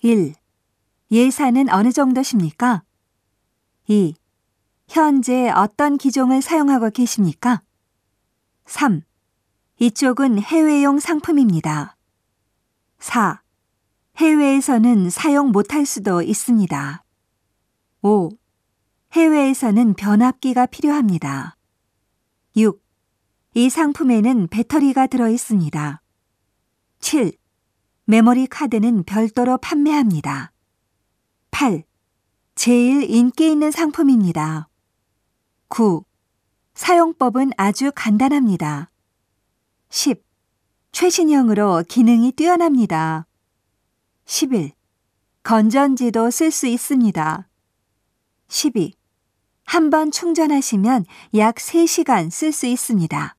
1. 예산은 어느 정도십니까? 2. 현재 어떤 기종을 사용하고 계십니까? 3. 이쪽은 해외용 상품입니다. 4. 해외에서는 사용 못할 수도 있습니다. 5. 해외에서는 변압기가 필요합니다. 6. 이 상품에는 배터리가 들어 있습니다. 7. 메모리 카드는 별도로 판매합니다. 8. 제일 인기 있는 상품입니다. 9. 사용법은 아주 간단합니다. 10. 최신형으로 기능이 뛰어납니다. 11. 건전지도 쓸 수 있습니다. 12. 한 번 충전하시면 약 3시간 쓸 수 있습니다.